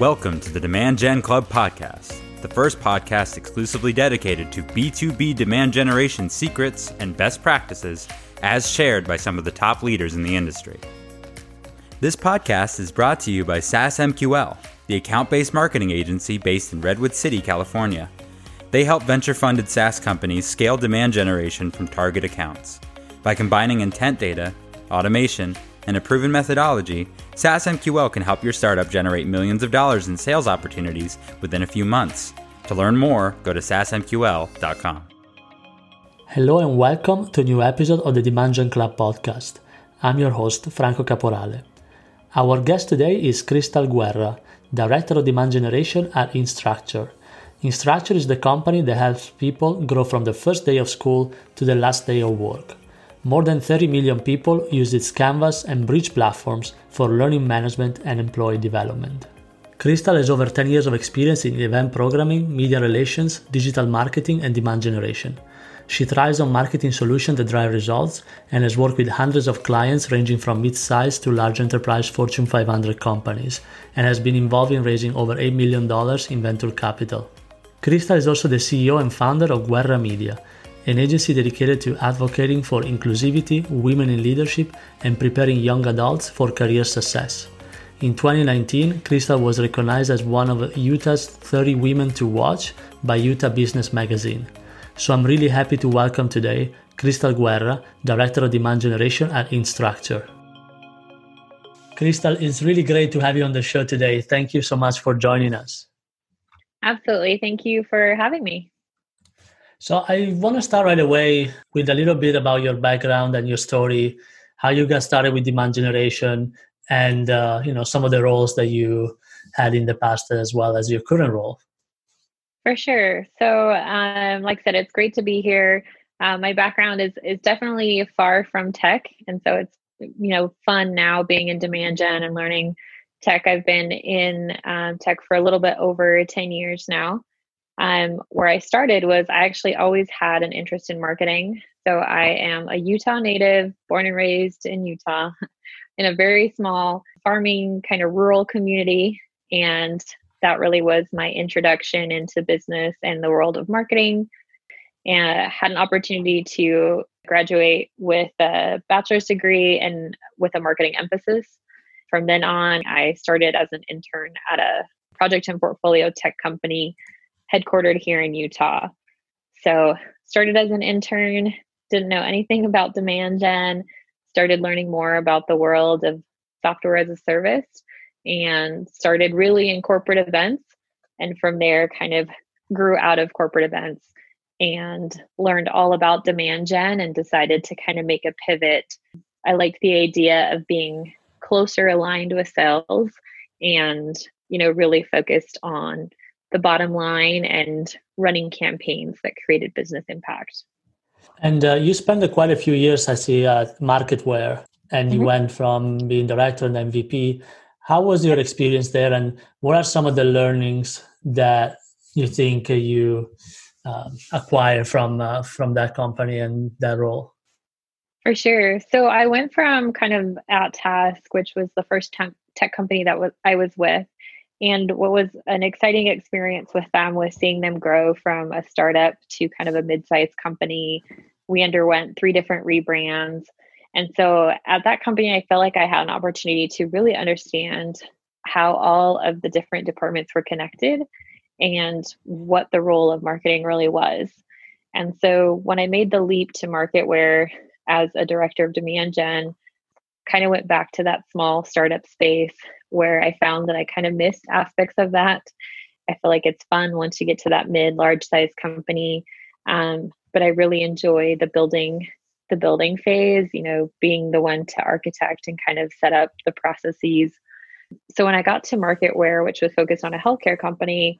Welcome to the Demand Gen Club podcast, the first podcast exclusively dedicated to B2B demand generation secrets and best practices as shared by some of the top leaders in the industry. This podcast is brought to you by SaaS MQL, the account based marketing agency based in Redwood City, California. They help venture funded SaaS companies scale demand generation from target accounts. By combining intent data, automation, and a proven methodology, SaaS MQL can help your startup generate millions of dollars in sales opportunities within a few months. To learn more, go to sasmql.com. Hello and welcome to a new episode of the Demand Gen Club podcast. I'm your host, Franco Caporale. Our guest today is Crystal Guerra, Director of Demand Generation at Instructure. Instructure is the company that helps people grow from the first day of school to the last day of work. More than 30 million people use its Canvas and Bridge platforms for learning management and employee development. Crystal has over 10 years of experience in event programming, media relations, digital marketing, and demand generation. She thrives on marketing solutions that drive results and has worked with hundreds of clients ranging from mid-sized to large enterprise Fortune 500 companies and has been involved in raising over $8 million in venture capital. Crystal is also the CEO and founder of Guerra Media, an agency dedicated to advocating for inclusivity, women in leadership, and preparing young adults for career success. In 2019, Crystal was recognized as one of Utah's 30 women to watch by Utah Business Magazine. So I'm really happy to welcome today Crystal Guerra, Director of Demand Generation at Instructure. Crystal, it's really great to have you on the show today. Thank you so much for joining us. Absolutely. Thank you for having me. So I want to start right away with a little bit about your background and your story, how you got started with demand generation, and uh, you know some of the roles that you had in the past as well as your current role. For sure. So, um, like I said, it's great to be here. Uh, my background is is definitely far from tech, and so it's you know fun now being in demand gen and learning tech. I've been in um, tech for a little bit over ten years now um, where I started was I actually always had an interest in marketing. So I am a Utah native, born and raised in Utah, in a very small farming kind of rural community. And that really was my introduction into business and the world of marketing. And I had an opportunity to graduate with a bachelor's degree and with a marketing emphasis. From then on, I started as an intern at a project and portfolio tech company headquartered here in Utah. So, started as an intern, didn't know anything about demand gen, started learning more about the world of software as a service, and started really in corporate events. And from there, kind of grew out of corporate events and learned all about demand gen and decided to kind of make a pivot. I like the idea of being closer aligned with sales and, you know, really focused on the bottom line and running campaigns that created business impact. And uh, you spent quite a few years, I see, at Marketware, and you mm-hmm. went from being director and MVP. How was your experience there, and what are some of the learnings that you think you um, acquired from uh, from that company and that role? For sure. So I went from kind of AtTask, which was the first tech company that was I was with, and what was an exciting experience with them was seeing them grow from a startup to kind of a mid-sized company. We underwent three different rebrands. And so at that company, I felt like I had an opportunity to really understand how all of the different departments were connected and what the role of marketing really was. And so when I made the leap to Marketware as a director of demand gen, kind of went back to that small startup space where I found that I kind of missed aspects of that. I feel like it's fun once you get to that mid large size company. Um, but I really enjoy the building the building phase, you know, being the one to architect and kind of set up the processes. So when I got to Marketware, which was focused on a healthcare company,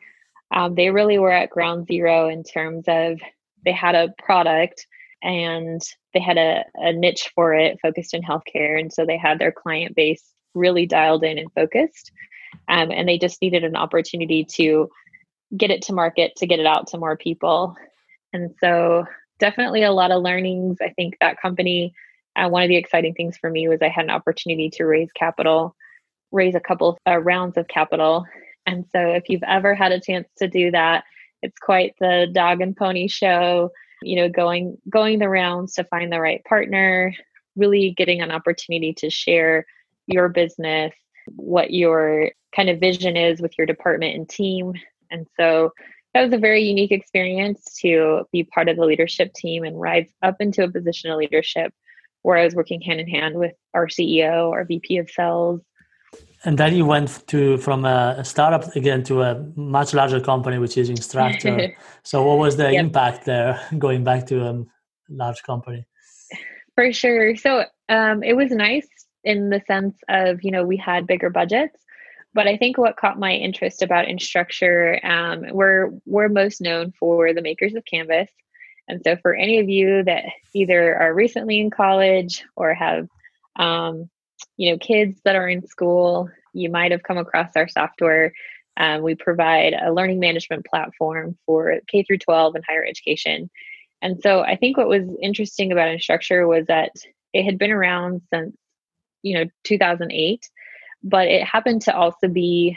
um, they really were at ground zero in terms of they had a product and they had a, a niche for it focused in healthcare. And so they had their client base really dialed in and focused. Um, and they just needed an opportunity to get it to market, to get it out to more people. And so, definitely a lot of learnings. I think that company, uh, one of the exciting things for me was I had an opportunity to raise capital, raise a couple uh, rounds of capital. And so if you've ever had a chance to do that, it's quite the dog and pony show, you know, going going the rounds to find the right partner, really getting an opportunity to share your business, what your kind of vision is with your department and team. And so that was a very unique experience to be part of the leadership team and rise up into a position of leadership where I was working hand in hand with our CEO, our VP of sales. And then you went to from a startup again to a much larger company, which is Instructure. so, what was the yep. impact there, going back to a large company? For sure. So, um, it was nice in the sense of you know we had bigger budgets, but I think what caught my interest about Instructure, um, we're we're most known for the makers of Canvas, and so for any of you that either are recently in college or have, um, you know, kids that are in school, you might have come across our software. Um, we provide a learning management platform for K through 12 and higher education. And so I think what was interesting about Instructure was that it had been around since, you know, 2008 but it happened to also be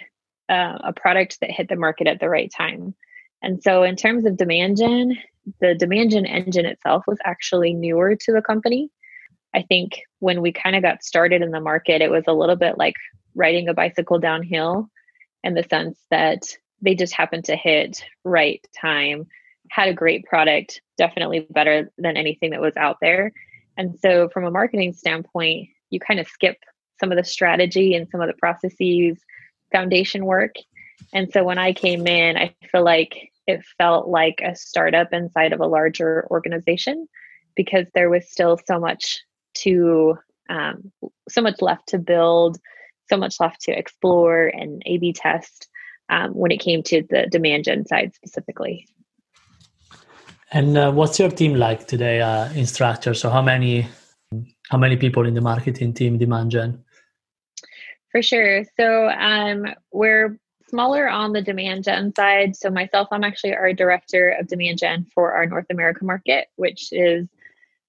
uh, a product that hit the market at the right time. And so, in terms of demand gen, the demand gen engine itself was actually newer to the company. I think when we kind of got started in the market, it was a little bit like riding a bicycle downhill in the sense that they just happened to hit right time, had a great product, definitely better than anything that was out there. And so, from a marketing standpoint, you kind of skip some of the strategy and some of the processes, foundation work. And so when I came in, I feel like it felt like a startup inside of a larger organization because there was still so much to um, so much left to build, so much left to explore and A/B test um, when it came to the demand gen side specifically. And uh, what's your team like today, uh, Instructure? So how many how many people in the marketing team demand gen? For sure. So um, we're smaller on the demand gen side. So myself, I'm actually our director of demand gen for our North America market, which is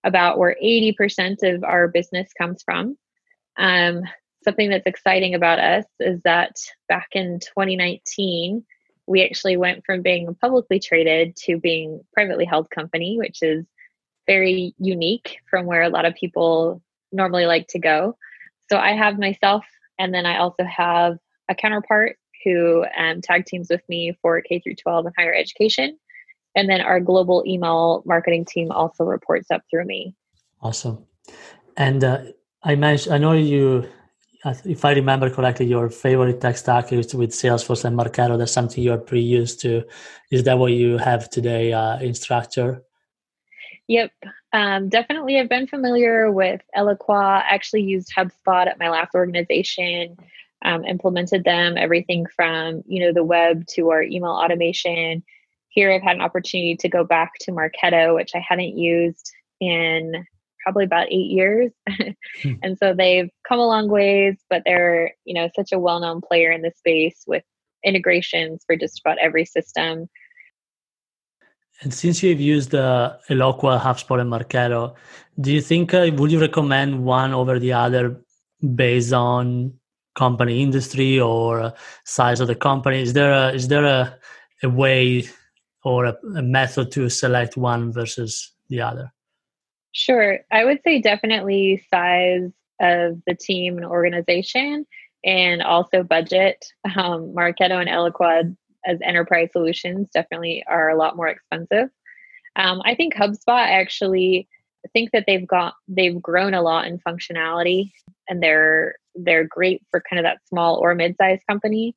about where 80% of our business comes from. Um, something that's exciting about us is that back in 2019, we actually went from being publicly traded to being privately held company, which is very unique from where a lot of people normally like to go. So I have myself and then I also have a counterpart who um, tag teams with me for K through 12 and higher education. And then our global email marketing team also reports up through me. Awesome. And uh, I mentioned, I know you, if I remember correctly, your favorite tech stack is with Salesforce and Marketo. That's something you're pretty used to. Is that what you have today uh, Instructure? Yep. Um, definitely, I've been familiar with Eloqua. Actually, used HubSpot at my last organization. Um, implemented them everything from you know the web to our email automation. Here, I've had an opportunity to go back to Marketo, which I hadn't used in probably about eight years, hmm. and so they've come a long ways. But they're you know such a well-known player in the space with integrations for just about every system. And since you've used uh, Eloqua, HubSpot, and Marketo, do you think uh, would you recommend one over the other based on company industry or uh, size of the company? Is there a is there a, a way or a, a method to select one versus the other? Sure, I would say definitely size of the team and organization, and also budget. Um, Marketo and Eloqua as enterprise solutions definitely are a lot more expensive. Um, I think HubSpot actually think that they've got they've grown a lot in functionality and they're they're great for kind of that small or mid-sized company.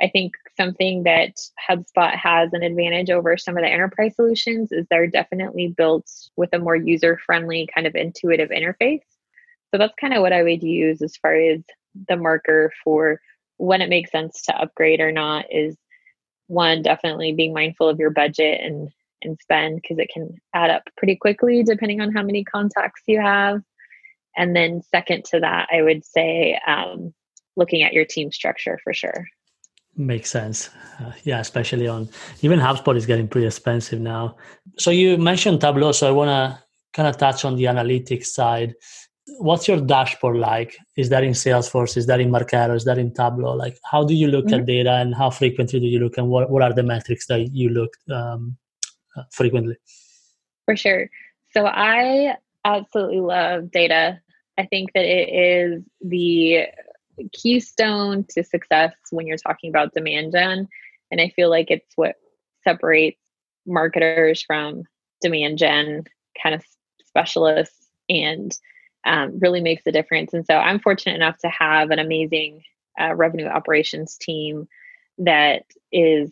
I think something that HubSpot has an advantage over some of the enterprise solutions is they're definitely built with a more user-friendly kind of intuitive interface. So that's kind of what I would use as far as the marker for when it makes sense to upgrade or not is one definitely being mindful of your budget and and spend because it can add up pretty quickly depending on how many contacts you have. And then second to that i would say um, looking at your team structure for sure. Makes sense. Uh, yeah especially on even hubspot is getting pretty expensive now. So you mentioned tableau so i want to kind of touch on the analytics side what's your dashboard like? Is that in Salesforce? Is that in Marketo? Is that in Tableau? Like, how do you look mm-hmm. at data and how frequently do you look and what, what are the metrics that you look um, uh, frequently? For sure. So I absolutely love data. I think that it is the keystone to success when you're talking about demand gen. And I feel like it's what separates marketers from demand gen kind of specialists and um, really makes a difference. And so I'm fortunate enough to have an amazing uh, revenue operations team that is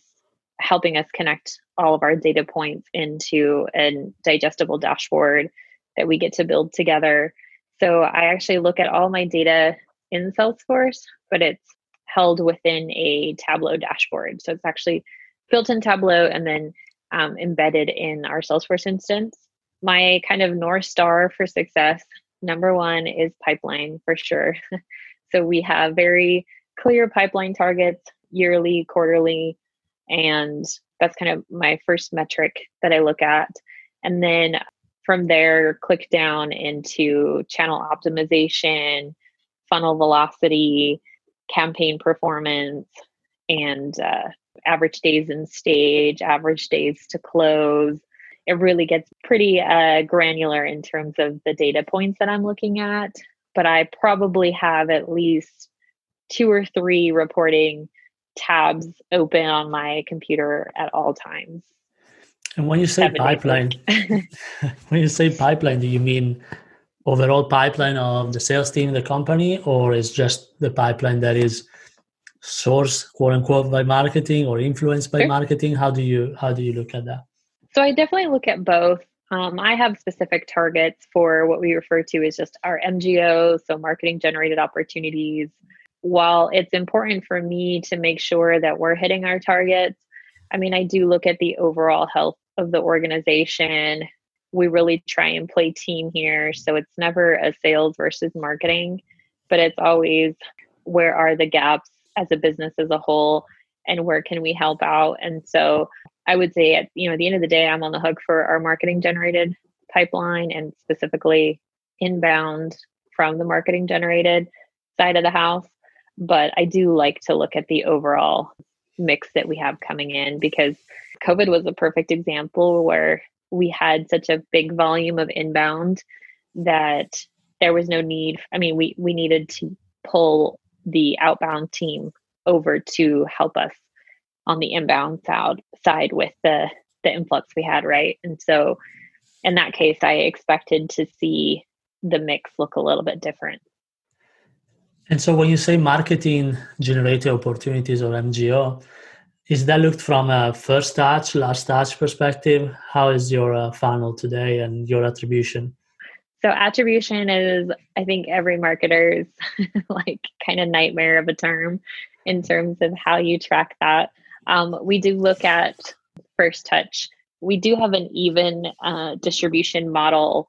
helping us connect all of our data points into a digestible dashboard that we get to build together. So I actually look at all my data in Salesforce, but it's held within a Tableau dashboard. So it's actually built in Tableau and then um, embedded in our Salesforce instance. My kind of North Star for success number one is pipeline for sure. so we have very clear pipeline targets yearly, quarterly, and that's kind of my first metric that I look at. And then from there, click down into channel optimization, funnel velocity, campaign performance, and uh, average days in stage, average days to close, it really gets pretty uh, granular in terms of the data points that I'm looking at. But I probably have at least two or three reporting tabs open on my computer at all times. And when you say pipeline, when you say pipeline, do you mean overall pipeline of the sales team, the company, or is just the pipeline that is sourced quote unquote by marketing or influenced by sure. marketing? How do you how do you look at that? So I definitely look at both. Um, I have specific targets for what we refer to as just our MGO, so marketing generated opportunities. While it's important for me to make sure that we're hitting our targets, I mean, I do look at the overall health of the organization. We really try and play team here. So it's never a sales versus marketing, but it's always where are the gaps as a business as a whole and where can we help out and so I would say at you know at the end of the day, I'm on the hook for our marketing generated pipeline and specifically inbound from the marketing generated side of the house. But I do like to look at the overall mix that we have coming in because COVID was a perfect example where we had such a big volume of inbound that there was no need. I mean, we we needed to pull the outbound team over to help us on the inbound side side with the the influx we had, right? And so in that case, I expected to see the mix look a little bit different. And so when you say marketing generated opportunities or MGO, is that looked from a first touch, last touch perspective? How is your uh, funnel today and your attribution? So attribution is, I think, every marketer's like kind of nightmare of a term in terms of how you track that. Um, we do look at first touch. We do have an even uh, distribution model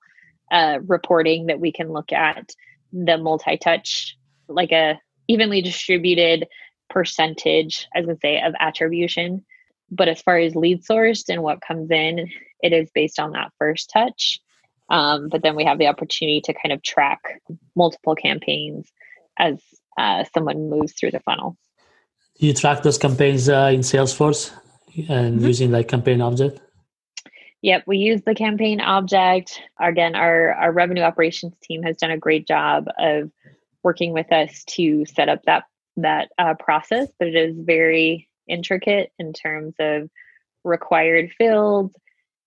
uh, reporting that we can look at the multi touch, like a evenly distributed percentage, I to say, of attribution. But as far as lead sourced and what comes in, it is based on that first touch. Um, but then we have the opportunity to kind of track multiple campaigns as uh, someone moves through the funnel you track those campaigns uh, in Salesforce and mm-hmm. using like campaign object? Yep, we use the campaign object. Again, our, our revenue operations team has done a great job of working with us to set up that that uh, process, but it is very intricate in terms of required fields,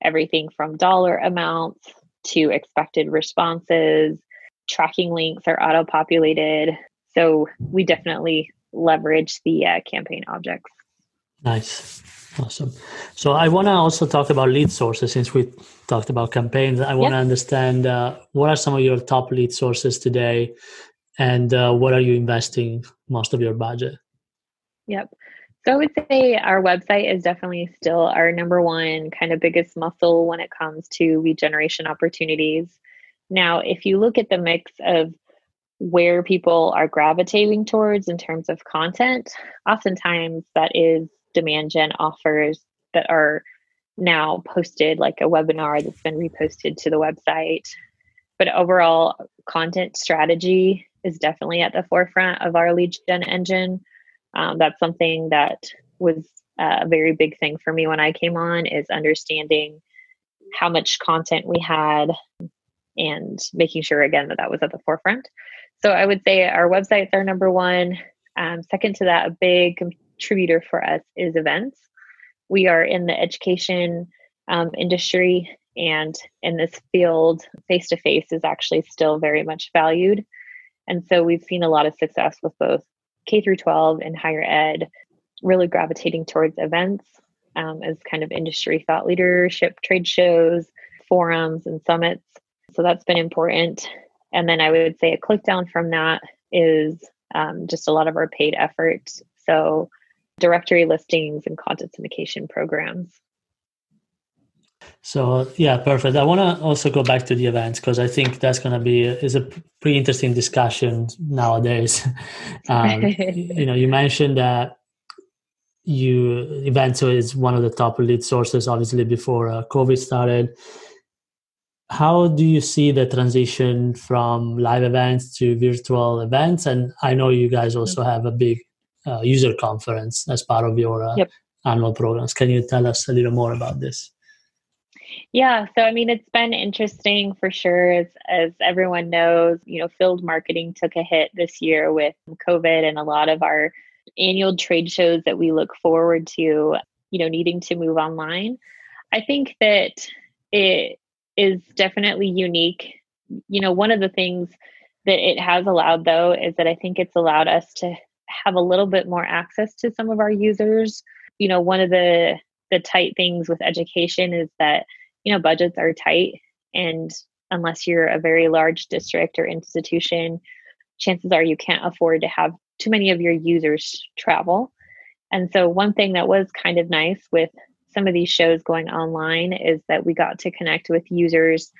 everything from dollar amounts to expected responses. Tracking links are auto populated. So we definitely leverage the uh, campaign objects. Nice. Awesome. So I want to also talk about lead sources since we talked about campaigns. I want to understand uh, what are some of your top lead sources today and uh, what are you investing most of your budget? Yep. So I would say our website is definitely still our number one kind of biggest muscle when it comes to lead generation opportunities. Now, if you look at the mix of where people are gravitating towards in terms of content. Oftentimes, that is demand gen offers that are now posted, like a webinar that's been reposted to the website. But overall, content strategy is definitely at the forefront of our lead gen engine. Um, that's something that was a very big thing for me when I came on is understanding how much content we had and making sure again that that was at the forefront. So I would say our websites are number one. Um, second to that, a big contributor for us is events. We are in the education um, industry, and in this field, face to face is actually still very much valued. And so we've seen a lot of success with both K through 12 and higher ed, really gravitating towards events um, as kind of industry thought leadership, trade shows, forums, and summits. So that's been important. And then I would say a click down from that is um, just a lot of our paid efforts. So directory listings and content syndication programs. So yeah, perfect. I want to also go back to the events because I think that's going to be is a pretty interesting discussion nowadays. um, you know, you mentioned that you Eventso is one of the top lead sources, obviously before uh, COVID started. How do you see the transition from live events to virtual events? And I know you guys also mm-hmm. have a big uh, user conference as part of your uh, yep. annual programs. Can you tell us a little more about this? Yeah, so I mean, it's been interesting for sure. As, as everyone knows, you know, field marketing took a hit this year with COVID, and a lot of our annual trade shows that we look forward to, you know, needing to move online. I think that it is definitely unique. You know, one of the things that it has allowed, though, is that I think it's allowed us to have a little bit more access to some of our users. You know, one of the the tight things with education is that you know budgets are tight and unless you're a very large district or institution chances are you can't afford to have too many of your users travel and so one thing that was kind of nice with some of these shows going online is that we got to connect with users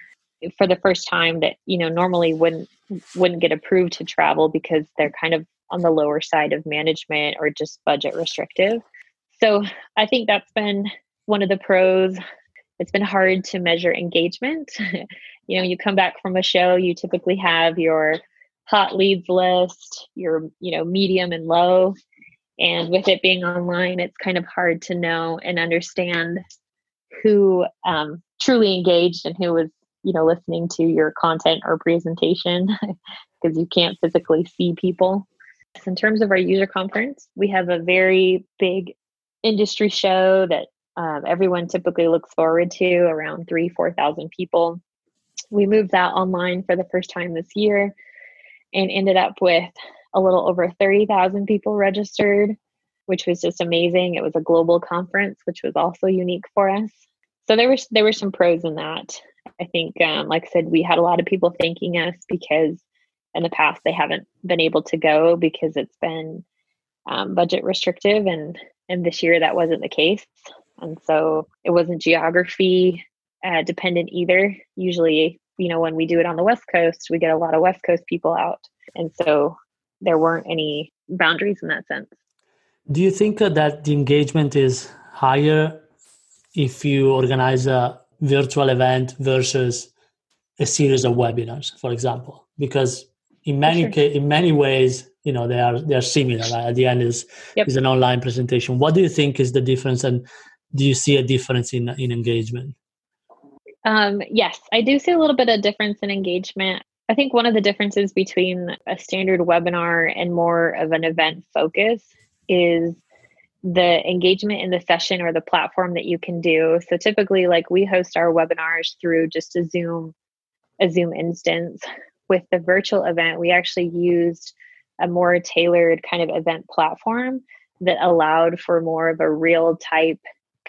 for the first time that you know normally wouldn't wouldn't get approved to travel because they're kind of on the lower side of management or just budget restrictive so i think that's been one of the pros it's been hard to measure engagement. you know, you come back from a show, you typically have your hot leads list, your, you know, medium and low. And with it being online, it's kind of hard to know and understand who um, truly engaged and who was, you know, listening to your content or presentation because you can't physically see people. In terms of our user conference, we have a very big industry show that um, everyone typically looks forward to around three, 4,000 people. We moved that online for the first time this year and ended up with a little over 30,000 people registered, which was just amazing. It was a global conference, which was also unique for us. So there was there were some pros in that. I think, um, like I said, we had a lot of people thanking us because in the past they haven't been able to go because it's been um, budget restrictive, and and this year that wasn't the case. And so it wasn't geography uh, dependent either. Usually, you know, when we do it on the West Coast, we get a lot of West Coast people out. And so there weren't any boundaries in that sense. Do you think that the engagement is higher if you organize a virtual event versus a series of webinars, for example? Because in many sure. ca- in many ways, you know, they are they are similar. Right? At the end is yep. is an online presentation. What do you think is the difference, and do you see a difference in in engagement? Um, yes, I do see a little bit of difference in engagement. I think one of the differences between a standard webinar and more of an event focus is the engagement in the session or the platform that you can do. So typically like we host our webinars through just a Zoom a Zoom instance. With the virtual event, we actually used a more tailored kind of event platform that allowed for more of a real type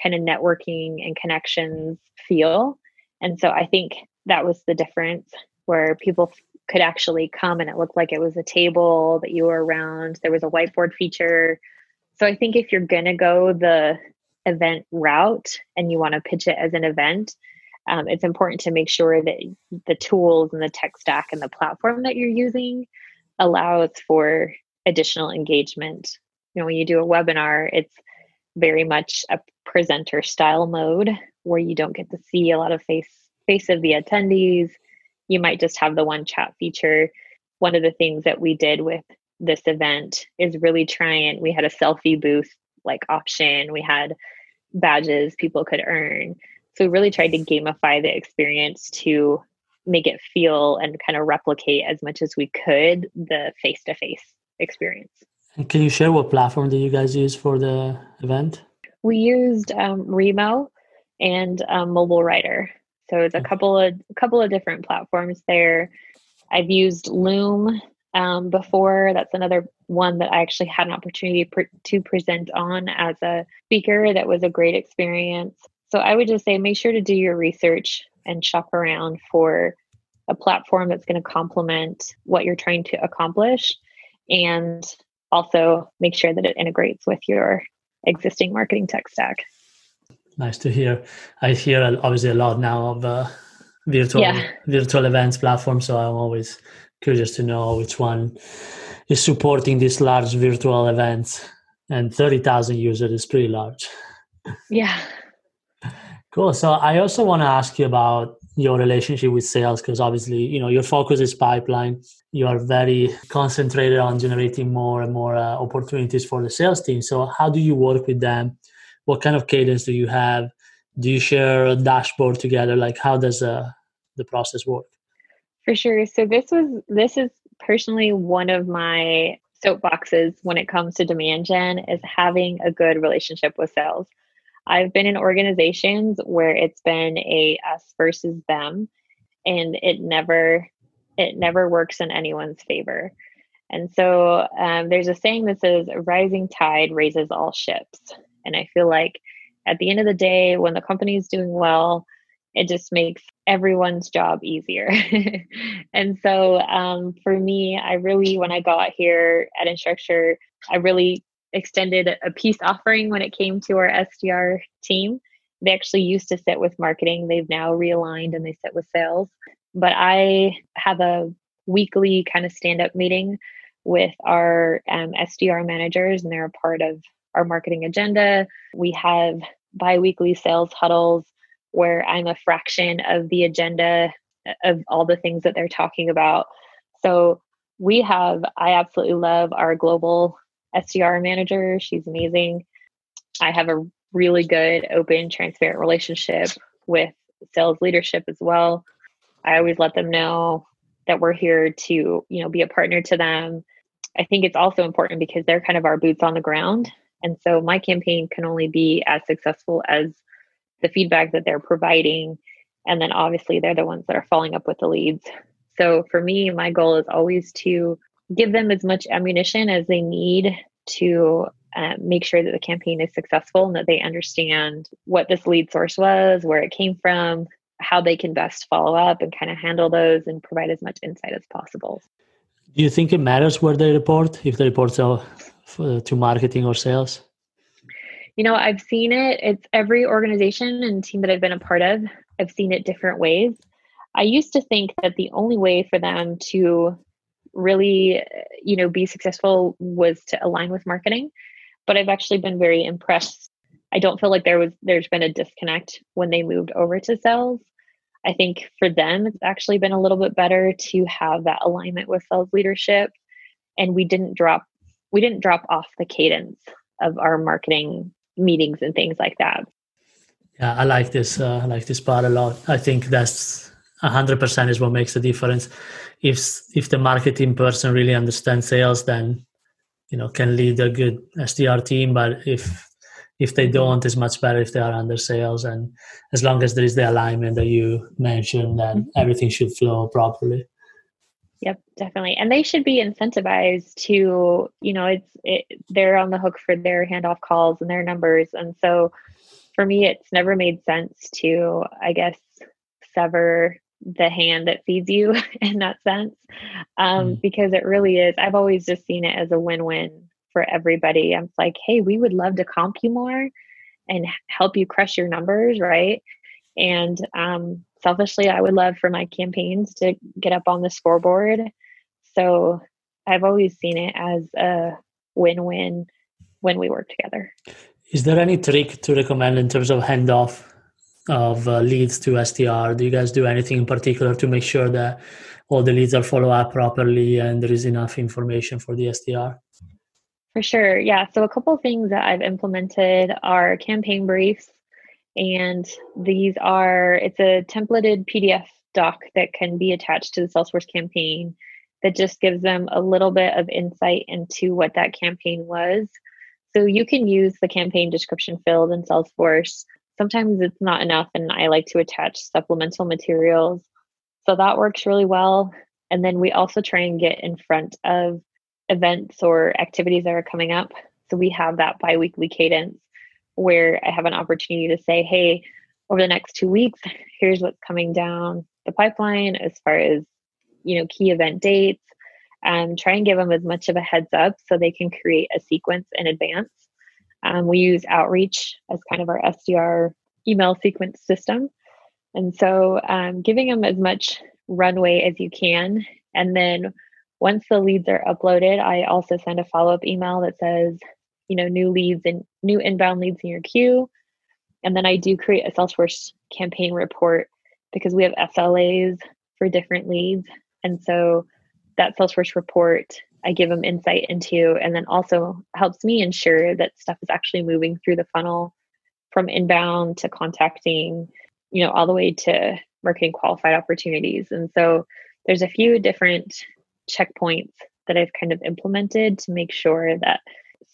kind of networking and connections feel. And so I think that was the difference where people could actually come and it looked like it was a table that you were around. There was a whiteboard feature. So I think if you're going to go the event route and you want to pitch it as an event, um, it's important to make sure that the tools and the tech stack and the platform that you're using allows for additional engagement. You know, when you do a webinar, it's very much a presenter style mode where you don't get to see a lot of face face of the attendees you might just have the one chat feature. One of the things that we did with this event is really try and we had a selfie booth like option, we had badges people could earn. So we really tried to gamify the experience to make it feel and kind of replicate as much as we could the face to face experience. And can you share what platform did you guys use for the event? We used um, Remo and um, Mobile Writer. So it's a couple of a couple of different platforms there. I've used Loom um, before. That's another one that I actually had an opportunity to present on as a speaker. That was a great experience. So I would just say make sure to do your research and shop around for a platform that's going to complement what you're trying to accomplish and also make sure that it integrates with your existing marketing tech stack. Nice to hear. I hear obviously a lot now of uh, virtual yeah. virtual events platform, so I'm always curious to know which one is supporting these large virtual events. And thirty thousand users is pretty large. Yeah. Cool. So I also want to ask you about your relationship with sales because obviously you know your focus is pipeline you are very concentrated on generating more and more uh, opportunities for the sales team so how do you work with them what kind of cadence do you have? Do you share a dashboard together? Like how does uh, the process work? For sure. So this was this is personally one of my soapboxes when it comes to demand gen is having a good relationship with sales. I've been in organizations where it's been a us versus them and it never it never works in anyone's favor. And so um, there's a saying that says rising tide raises all ships and I feel like at the end of the day, when the company is doing well, it just makes everyone's job easier. and so um, for me, I really, when I got here at Instructure, I really extended a peace offering when it came to our SDR team. They actually used to sit with marketing, they've now realigned and they sit with sales. But I have a weekly kind of stand up meeting with our um, SDR managers, and they're a part of our marketing agenda. We have bi weekly sales huddles where I'm a fraction of the agenda uh, of all the things that they're talking about. So we have, I absolutely love our global SDR manager. She's amazing. I have a really good, open, transparent relationship with sales leadership as well. I always let them know that we're here to, you know, be a partner to them. I think it's also important because they're kind of our boots on the ground and so my campaign can only be as successful as the feedback that they're providing. And then obviously they're the ones that are following up with the leads. So for me, my goal is always to give them as much ammunition as they need to uh, make sure that the campaign is successful and that they understand what this lead source was, where it came from, how they can best follow up and kind of handle those and provide as much insight as possible. Do you think it matters where they report if they report to, to marketing or sales? You know, I've seen it. It's every organization and team that I've been a part of. I've seen it different ways. I used to think that the only way for them to really, you know, be successful was to align with marketing, but I've actually been very impressed. I don't feel like there was there's been a disconnect when they moved over to sales. I think for them, it's actually been a little bit better to have that alignment with sales leadership. And we didn't drop we didn't drop off the cadence of our marketing meetings and things like that. Yeah, I like this. Uh, I like this part a lot. I think that's hundred percent is what makes the difference. If if the marketing person really understands sales, then you know can lead a good SDR team. But if if they don't it's much better if they are under sales and as long as there is the alignment that you mentioned then mm-hmm. everything should flow properly yep definitely and they should be incentivized to you know it's it, they're on the hook for their handoff calls and their numbers and so for me it's never made sense to i guess sever the hand that feeds you in that sense um, mm. because it really is i've always just seen it as a win-win for everybody. I'm like, hey, we would love to comp you more and help you crush your numbers, right? And um, selfishly, I would love for my campaigns to get up on the scoreboard. So I've always seen it as a win win when we work together. Is there any trick to recommend in terms of handoff of uh, leads to SDR? Do you guys do anything in particular to make sure that all the leads are followed up properly and there is enough information for the SDR? For sure. Yeah. So, a couple of things that I've implemented are campaign briefs. And these are, it's a templated PDF doc that can be attached to the Salesforce campaign that just gives them a little bit of insight into what that campaign was. So, you can use the campaign description field in Salesforce. Sometimes it's not enough, and I like to attach supplemental materials. So, that works really well. And then we also try and get in front of events or activities that are coming up. So we have that biweekly cadence where I have an opportunity to say, hey, over the next two weeks, here's what's coming down the pipeline as far as you know key event dates. Um, try and give them as much of a heads up so they can create a sequence in advance. Um, we use Outreach as kind of our SDR email sequence system. And so um, giving them as much runway as you can. And then once the leads are uploaded, I also send a follow up email that says, you know, new leads and new inbound leads in your queue. And then I do create a Salesforce campaign report because we have SLAs for different leads. And so that Salesforce report, I give them insight into, and then also helps me ensure that stuff is actually moving through the funnel from inbound to contacting, you know, all the way to marketing qualified opportunities. And so there's a few different checkpoints that I've kind of implemented to make sure that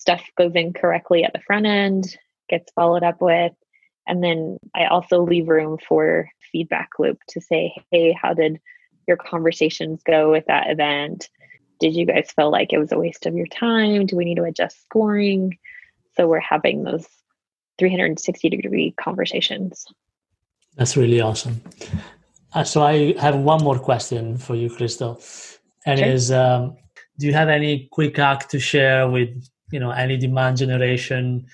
stuff goes in correctly at the front end, gets followed up with. And then I also leave room for feedback loop to say, hey, how did your conversations go with that event? Did you guys feel like it was a waste of your time? Do we need to adjust scoring? So we're having those 360 degree conversations. That's really awesome. Uh, so I have one more question for you, Crystal and sure. is um, do you have any quick hack to share with you know any demand generation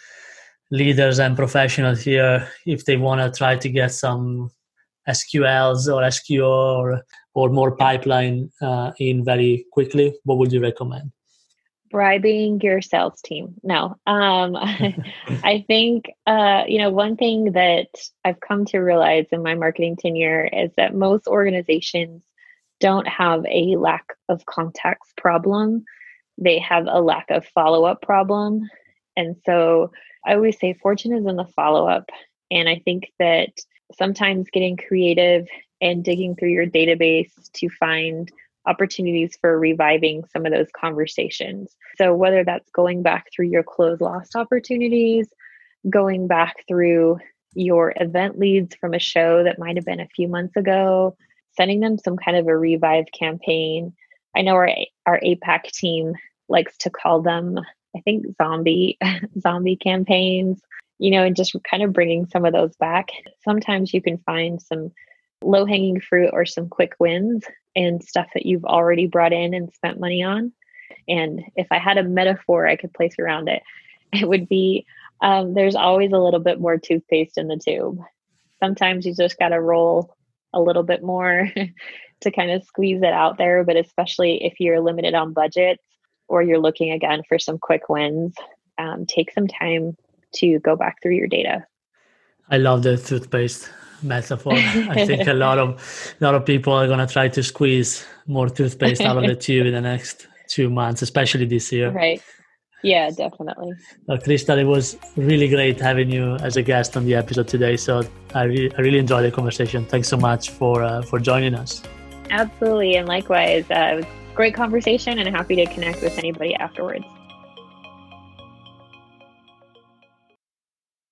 leaders and professionals here if they want to try to get some SQLs or SQO or, or more pipeline uh, in very quickly? What would you recommend? Bribing your sales team. No, um, I think uh, you know one thing that I've come to realize in my marketing tenure is that most organizations don't have a lack of contacts problem. They have a lack of follow up problem. And so I always say fortune is in the follow up. And I think that sometimes getting creative and digging through your database to find opportunities for reviving some of those conversations. So, whether that's going back through your closed lost opportunities, going back through your event leads from a show that might have been a few months ago, sending them some kind of a revive campaign. I know our our APAC team likes to call them, I think, zombie zombie campaigns. You know, and just kind of bringing some of those back. Sometimes you can find some low hanging fruit or some quick wins and stuff that you've already brought in and spent money on. And if I had a metaphor I could place around it, it would be um, there's always a little bit more toothpaste in the tube. Sometimes you just got to roll a little bit more to kind of squeeze it out there. But especially if you're limited on budgets or you're looking again for some quick wins, um, take some time to go back through your data. I love the toothpaste metaphor. I think a lot of a lot of people are going to try to squeeze more toothpaste out of the tube in the next two months, especially this year. Right. Yeah, definitely. Well, Krista, it was really great having you as a guest on the episode today. So I, re- I really enjoyed the conversation. Thanks so much for uh, for joining us. Absolutely, and likewise, uh, it was great conversation, and happy to connect with anybody afterwards.